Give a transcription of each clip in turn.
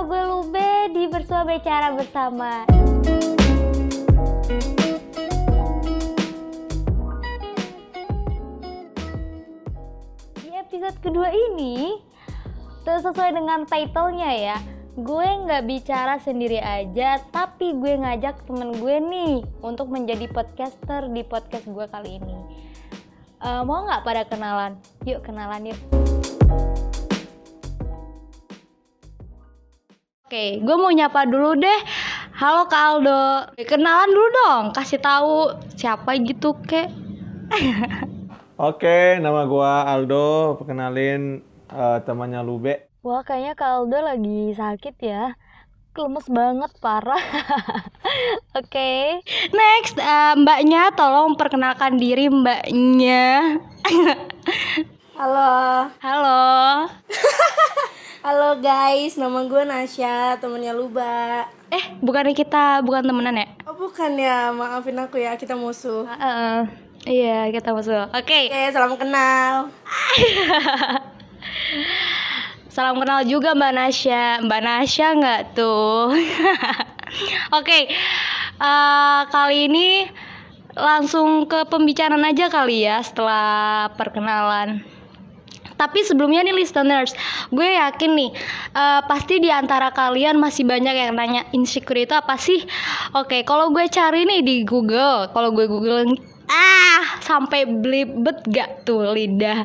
gue Lube di Bersua Bicara Bersama. Di episode kedua ini, sesuai dengan titlenya ya, gue nggak bicara sendiri aja, tapi gue ngajak temen gue nih untuk menjadi podcaster di podcast gue kali ini. Uh, mau nggak pada kenalan? Yuk kenalan yuk. Oke, gue mau nyapa dulu deh. Halo Kak Aldo. Kenalan dulu dong, kasih tahu siapa gitu, kek. Oke, nama gue Aldo. Perkenalin uh, temannya Lube. Wah, kayaknya Kak Aldo lagi sakit ya. Lemes banget, parah. Oke. Okay. Next, uh, mbaknya tolong perkenalkan diri mbaknya. Halo. Halo. Halo guys, nama gue Nasya, temennya Luba. Eh, bukannya kita bukan temenan ya? Oh bukan ya, maafin aku ya, kita musuh. Uh, uh, iya, kita musuh. Oke. Okay. Oke, okay, salam kenal. salam kenal juga Mbak Nasya. Mbak Nasya nggak tuh? Oke, okay. uh, kali ini langsung ke pembicaraan aja kali ya setelah perkenalan. Tapi sebelumnya nih listeners, gue yakin nih uh, pasti di antara kalian masih banyak yang nanya insecure itu apa sih? Oke, kalau gue cari nih di Google, kalau gue Google ah sampai blibet gak tuh lidah.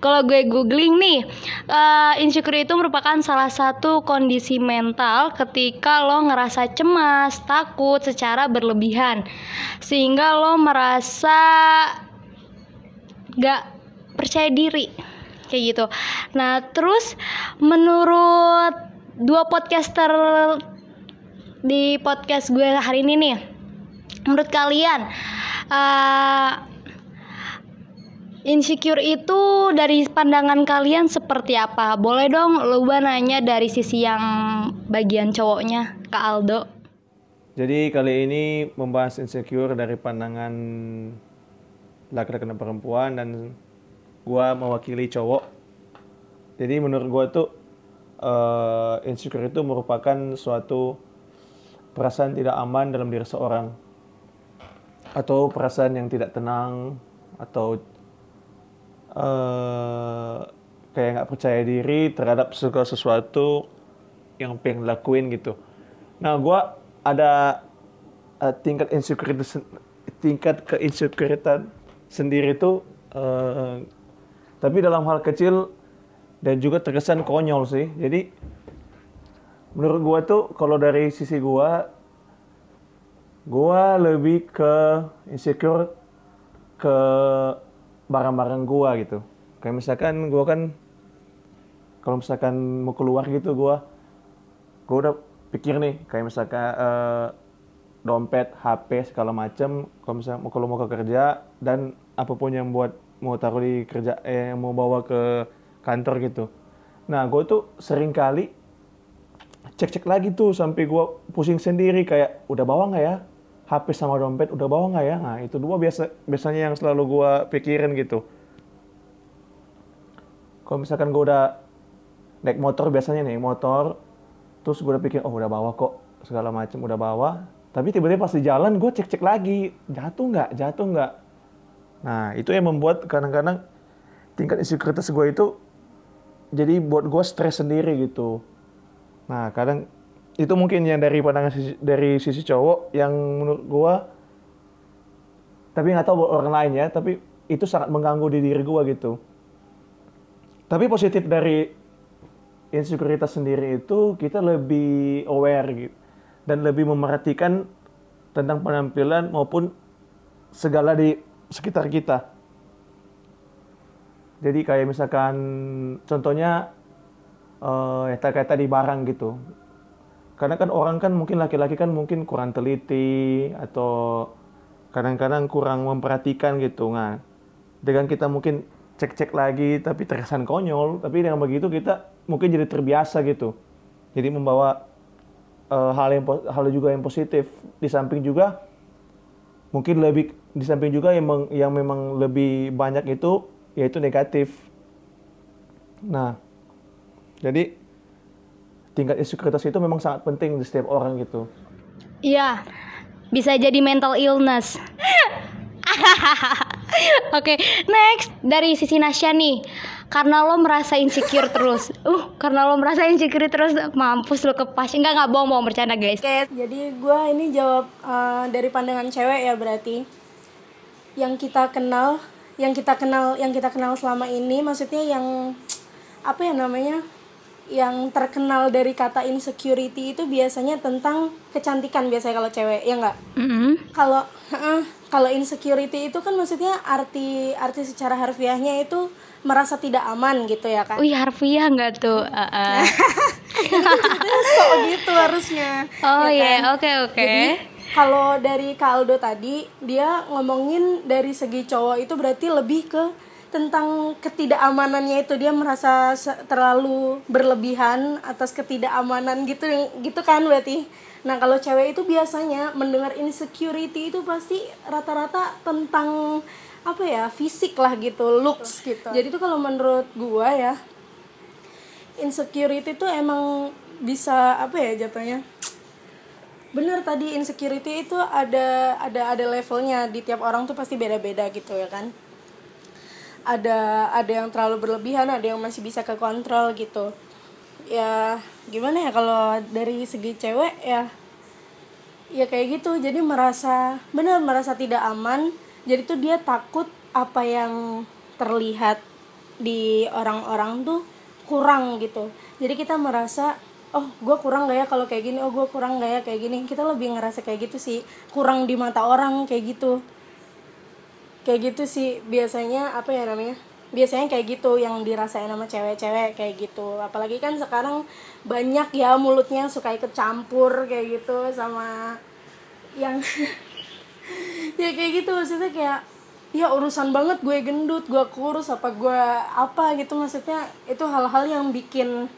Kalau gue googling nih, uh, insecure itu merupakan salah satu kondisi mental ketika lo ngerasa cemas, takut secara berlebihan, sehingga lo merasa gak percaya diri kayak gitu. Nah, terus menurut dua podcaster di podcast gue hari ini nih, menurut kalian uh, insecure itu dari pandangan kalian seperti apa? Boleh dong lu nanya dari sisi yang bagian cowoknya, Kak Aldo. Jadi kali ini membahas insecure dari pandangan laki-laki dan perempuan dan gue mewakili cowok jadi menurut gue tuh uh, insecure itu merupakan suatu perasaan tidak aman dalam diri seorang atau perasaan yang tidak tenang atau uh, kayak nggak percaya diri terhadap segala sesuatu yang pengen lakuin gitu. Nah, gue ada uh, tingkat insecure tingkat keinsecuritan sendiri itu uh, tapi dalam hal kecil dan juga terkesan konyol sih. Jadi menurut gua tuh kalau dari sisi gua gua lebih ke insecure ke barang-barang gua gitu. Kayak misalkan gua kan kalau misalkan mau keluar gitu gua gua udah pikir nih kayak misalkan uh, dompet, HP segala macem kalau misalnya kalau mau ke kerja dan apa pun yang buat mau taruh di kerja eh mau bawa ke kantor gitu. Nah, gue tuh sering kali cek-cek lagi tuh sampai gue pusing sendiri kayak udah bawa nggak ya HP sama dompet udah bawa nggak ya? Nah itu dua biasa biasanya yang selalu gue pikirin gitu. Kalau misalkan gue udah naik motor biasanya naik motor, terus gue udah pikir oh udah bawa kok segala macam udah bawa. Tapi tiba-tiba pas di jalan gue cek-cek lagi jatuh nggak jatuh nggak Nah, itu yang membuat kadang-kadang tingkat insekuritas gue itu jadi buat gue stres sendiri gitu. Nah, kadang itu mungkin yang dari pandangan sisi, dari sisi cowok yang menurut gue tapi nggak tahu buat orang lain ya, tapi itu sangat mengganggu di diri gue gitu. Tapi positif dari insekuritas sendiri itu kita lebih aware gitu dan lebih memerhatikan tentang penampilan maupun segala di sekitar kita. Jadi kayak misalkan contohnya uh, ya kata di barang gitu. Karena kan orang kan mungkin laki-laki kan mungkin kurang teliti atau kadang-kadang kurang memperhatikan gitu. Nah, dengan kita mungkin cek-cek lagi tapi terkesan konyol, tapi dengan begitu kita mungkin jadi terbiasa gitu. Jadi membawa uh, hal yang hal juga yang positif. Di samping juga mungkin lebih di samping juga yang meng, yang memang lebih banyak itu yaitu negatif. Nah, jadi tingkat insekuritas itu memang sangat penting di setiap orang gitu. Iya, bisa jadi mental illness. Oke, next dari sisi Nasya nih. Karena lo merasa insecure terus. Uh, karena lo merasa insecure terus, mampus lo kepas. Enggak enggak bohong bohong bercanda guys. Oke, jadi gue ini jawab eh, dari pandangan cewek ya berarti. Yang kita kenal, yang kita kenal, yang kita kenal selama ini, maksudnya yang apa ya namanya? Yang terkenal dari kata insecurity itu biasanya tentang kecantikan biasanya kalau cewek, ya enggak? Mm-mm. Kalau heeh, kalau insecurity itu kan maksudnya arti arti secara harfiahnya itu merasa tidak aman gitu ya kan? Wih harfiah nggak tuh? Uh, uh. so gitu harusnya. Oh ya iya, kan? oke oke. Jadi kalau dari Kaldo tadi dia ngomongin dari segi cowok itu berarti lebih ke tentang ketidakamanannya itu dia merasa terlalu berlebihan atas ketidakamanan gitu gitu kan berarti. Nah, kalau cewek itu biasanya mendengar insecurity itu pasti rata-rata tentang apa ya fisik lah gitu looks gitu. Jadi tuh kalau menurut gua ya insecurity itu emang bisa apa ya jatuhnya? Bener tadi insecurity itu ada ada ada levelnya. Di tiap orang tuh pasti beda-beda gitu ya kan? Ada ada yang terlalu berlebihan ada yang masih bisa ke kontrol gitu ya gimana ya kalau dari segi cewek ya ya kayak gitu. Jadi merasa bener merasa tidak aman. Jadi tuh dia takut apa yang terlihat di orang-orang tuh kurang gitu. Jadi kita merasa oh gue kurang gak ya kalau kayak gini? Oh gue kurang gak ya kayak gini? Kita lebih ngerasa kayak gitu sih. Kurang di mata orang kayak gitu. Kayak gitu sih. Biasanya apa ya namanya biasanya kayak gitu yang dirasain sama cewek-cewek kayak gitu. Apalagi kan sekarang banyak ya mulutnya suka ikut campur kayak gitu sama yang ya kayak gitu maksudnya kayak ya urusan banget gue gendut gue kurus apa gue apa gitu maksudnya itu hal-hal yang bikin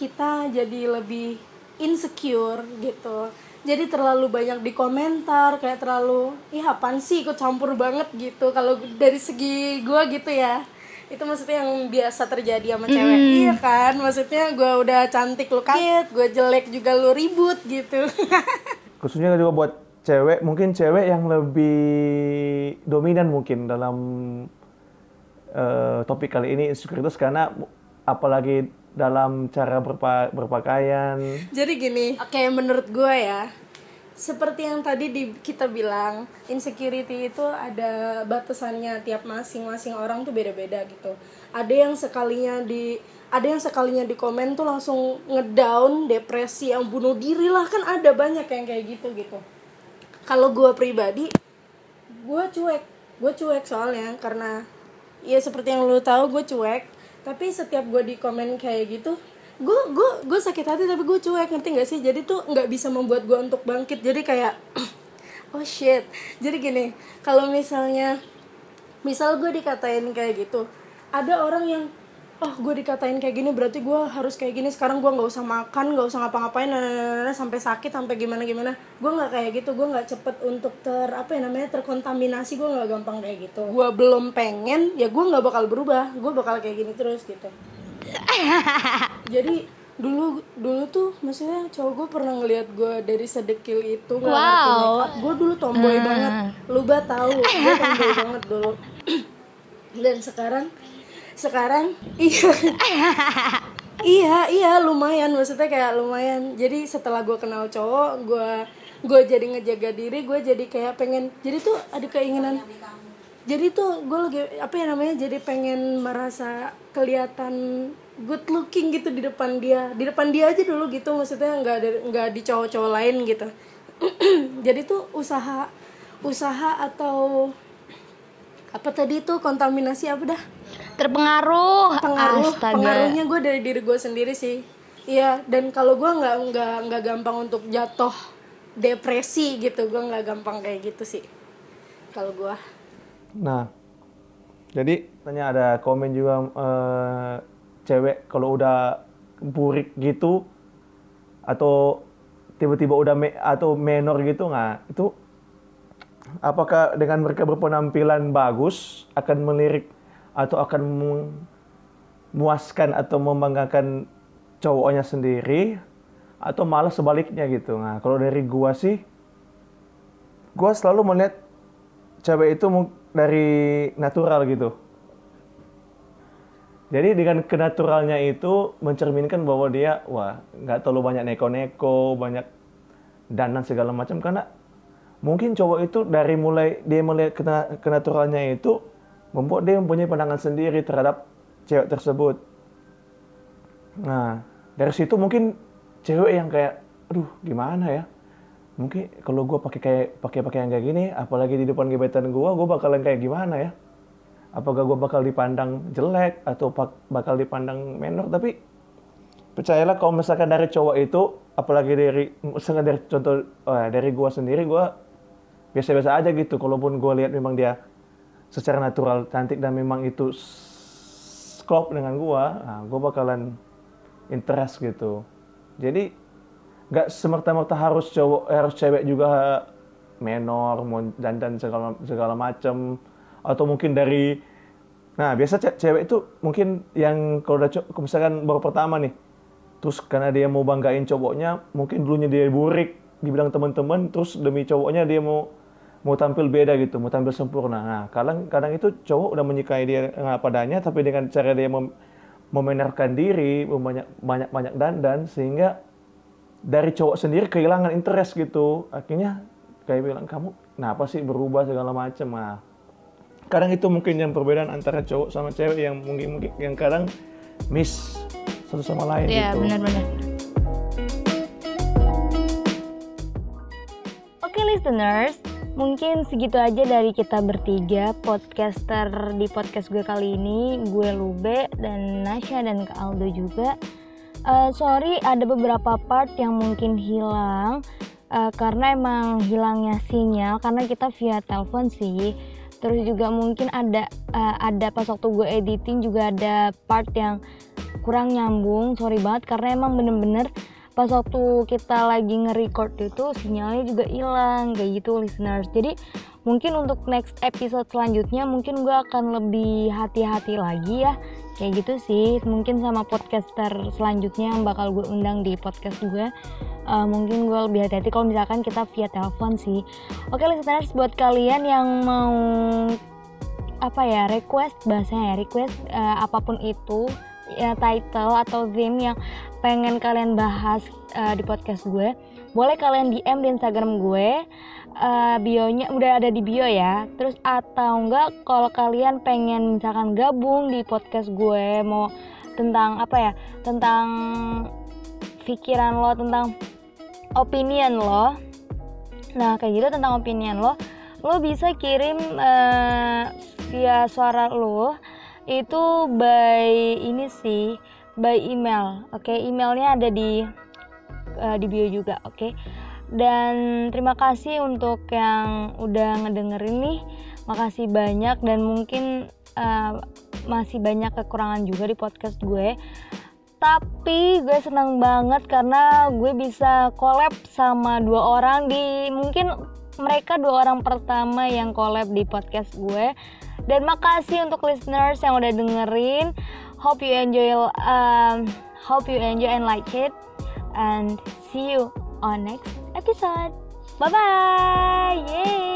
kita jadi lebih insecure gitu. Jadi terlalu banyak di komentar kayak terlalu ih apaan sih ikut campur banget? gitu. Kalau dari segi gue gitu ya itu maksudnya yang biasa terjadi sama cewek. Iya kan? Maksudnya gue udah cantik lu kaget gue jelek juga lu ribut gitu. Khususnya juga buat cewek, mungkin cewek yang lebih dominan mungkin dalam eh, topik kali ini insekuritas karena apalagi dalam cara berpa- berpakaian. Jadi gini, oke menurut gue ya, seperti yang tadi di, kita bilang, insecurity itu ada batasannya tiap masing-masing orang tuh beda-beda gitu. Ada yang sekalinya di ada yang sekalinya di komen tuh langsung ngedown, depresi, yang bunuh diri lah kan ada banyak yang kayak gitu gitu. Kalau gue pribadi, gue cuek, gue cuek soalnya karena ya seperti yang lu tahu gue cuek. Tapi setiap gue di komen kayak gitu, gue gue gue sakit hati tapi gue cuek ngerti gak sih? Jadi tuh nggak bisa membuat gue untuk bangkit. Jadi kayak oh shit. Jadi gini, kalau misalnya misal gue dikatain kayak gitu, ada orang yang oh gue dikatain kayak gini berarti gue harus kayak gini. Sekarang gue nggak usah makan nggak usah ngapa-ngapain nah, nah, nah, nah, sampai sakit sampai gimana gimana. Gue nggak kayak gitu. Gue nggak cepet untuk ter apa ya namanya terkontaminasi. Gue nggak gampang kayak gitu. Gue belum pengen ya gue nggak bakal berubah. Gue bakal kayak gini terus gitu jadi dulu dulu tuh maksudnya cowok gue pernah ngelihat gue dari sedekil itu nggak ngerti Wow. makeup. Gue dulu tomboy banget. Lu bah tahu gue tomboy banget dulu. Dan sekarang sekarang iya. Iya iya lumayan. Maksudnya kayak lumayan. Jadi setelah gue kenal cowok gue gue jadi ngejaga diri gue jadi kayak pengen jadi tuh ada keinginan jadi tuh gue lagi apa ya namanya jadi pengen merasa kelihatan good looking gitu di depan dia. Di depan dia aja dulu gitu maksudnya nggak ada nggak di cowok-cowok lain gitu. Jadi tuh usaha usaha atau apa tadi tuh kontaminasi apa dah? Terpengaruh. pengaruh Astaga. pengaruhnya gue dari diri gue sendiri sih. Iya dan kalau gue nggak nggak nggak gampang untuk jatuh depresi gitu gue nggak gampang kayak gitu sih kalau gue Nah, jadi tanya ada komen juga eh, cewek kalau udah burik gitu atau tiba-tiba udah me- atau menor gitu nggak itu apakah dengan mereka berpenampilan bagus akan melirik atau akan memuaskan atau membanggakan cowoknya sendiri atau malah sebaliknya gitu. Nah, kalau dari gua sih gua selalu melihat cewek itu dari natural gitu. Jadi dengan kenaturalnya itu mencerminkan bahwa dia wah nggak terlalu banyak neko-neko, banyak danan segala macam karena mungkin cowok itu dari mulai dia melihat kena- kenaturalnya itu membuat dia mempunyai pandangan sendiri terhadap cewek tersebut. Nah, dari situ mungkin cewek yang kayak, aduh gimana ya? Mungkin kalau gue pakai kayak pakai pakaian kayak gini, apalagi di depan gebetan gue, gue bakalan kayak gimana ya? Apakah gue bakal dipandang jelek atau bakal dipandang menor? Tapi percayalah kalau misalkan dari cowok itu, apalagi dari misalkan dari contoh oh, dari gue sendiri, gue biasa-biasa aja gitu. Kalaupun gue lihat memang dia secara natural cantik dan memang itu klop dengan gue, nah, gue bakalan interest gitu. Jadi nggak semerta-merta harus cowok harus cewek juga menor mau dandan segala segala macam atau mungkin dari nah biasa ce- cewek itu mungkin yang kalau udah misalkan baru pertama nih terus karena dia mau banggain cowoknya mungkin dulunya dia burik dibilang teman-teman terus demi cowoknya dia mau mau tampil beda gitu mau tampil sempurna. Nah kadang kadang itu cowok udah menyukai dia dengan apa adanya tapi dengan cara dia mem, memamerkan diri banyak banyak banyak dandan sehingga dari cowok sendiri kehilangan interest gitu akhirnya kayak bilang kamu kenapa sih berubah segala macam nah kadang itu mungkin yang perbedaan antara cowok sama cewek yang mungkin mungkin yang kadang miss satu sama lain Iya, gitu benar-benar. Oke listeners, mungkin segitu aja dari kita bertiga podcaster di podcast gue kali ini. Gue Lube dan Nasya dan Kak Aldo juga. Eh, sorry ada beberapa part yang mungkin hilang. Eh, karena emang hilangnya sinyal karena kita via telepon sih. Terus juga mungkin ada eh, ada pas waktu gue editing juga ada part yang kurang nyambung. Sorry banget karena emang bener-bener pas waktu kita lagi nge-record itu sinyalnya juga hilang kayak gitu listeners. Jadi mungkin untuk next episode selanjutnya mungkin gue akan lebih hati-hati lagi ya kayak gitu sih. Mungkin sama podcaster selanjutnya yang bakal gue undang di podcast gue Uh, mungkin gue lebih hati-hati kalau misalkan kita via telepon sih. Oke listeners buat kalian yang mau apa ya request bahasanya ya request eh, apa pun itu ya title atau theme yang pengen kalian bahas eh, di podcast gue boleh kalian DM di Instagram gue eh, bionya udah ada di bio ya. Terus atau enggak kalau kalian pengen misalkan gabung di podcast gue mau tentang apa ya tentang pikiran lo tentang opinion lo nah kayak gitu tentang opinion lo lo bisa kirim eh, via suara lo itu by ini sih by email oke? Emailnya ada di eh, di bio juga oke dan terima kasih untuk yang udah ngedengerin nih. Makasih banyak dan mungkin eh, masih banyak kekurangan juga di podcast gue. Tapi gue senang banget karena gue bisa collab sama dua orang di mungkin mereka dua orang pertama yang collab di podcast gue. Dan makasih untuk listeners yang udah dengerin. Hope you enjoy um, hope you enjoy and like it. And see you on next episode. Bye bye yay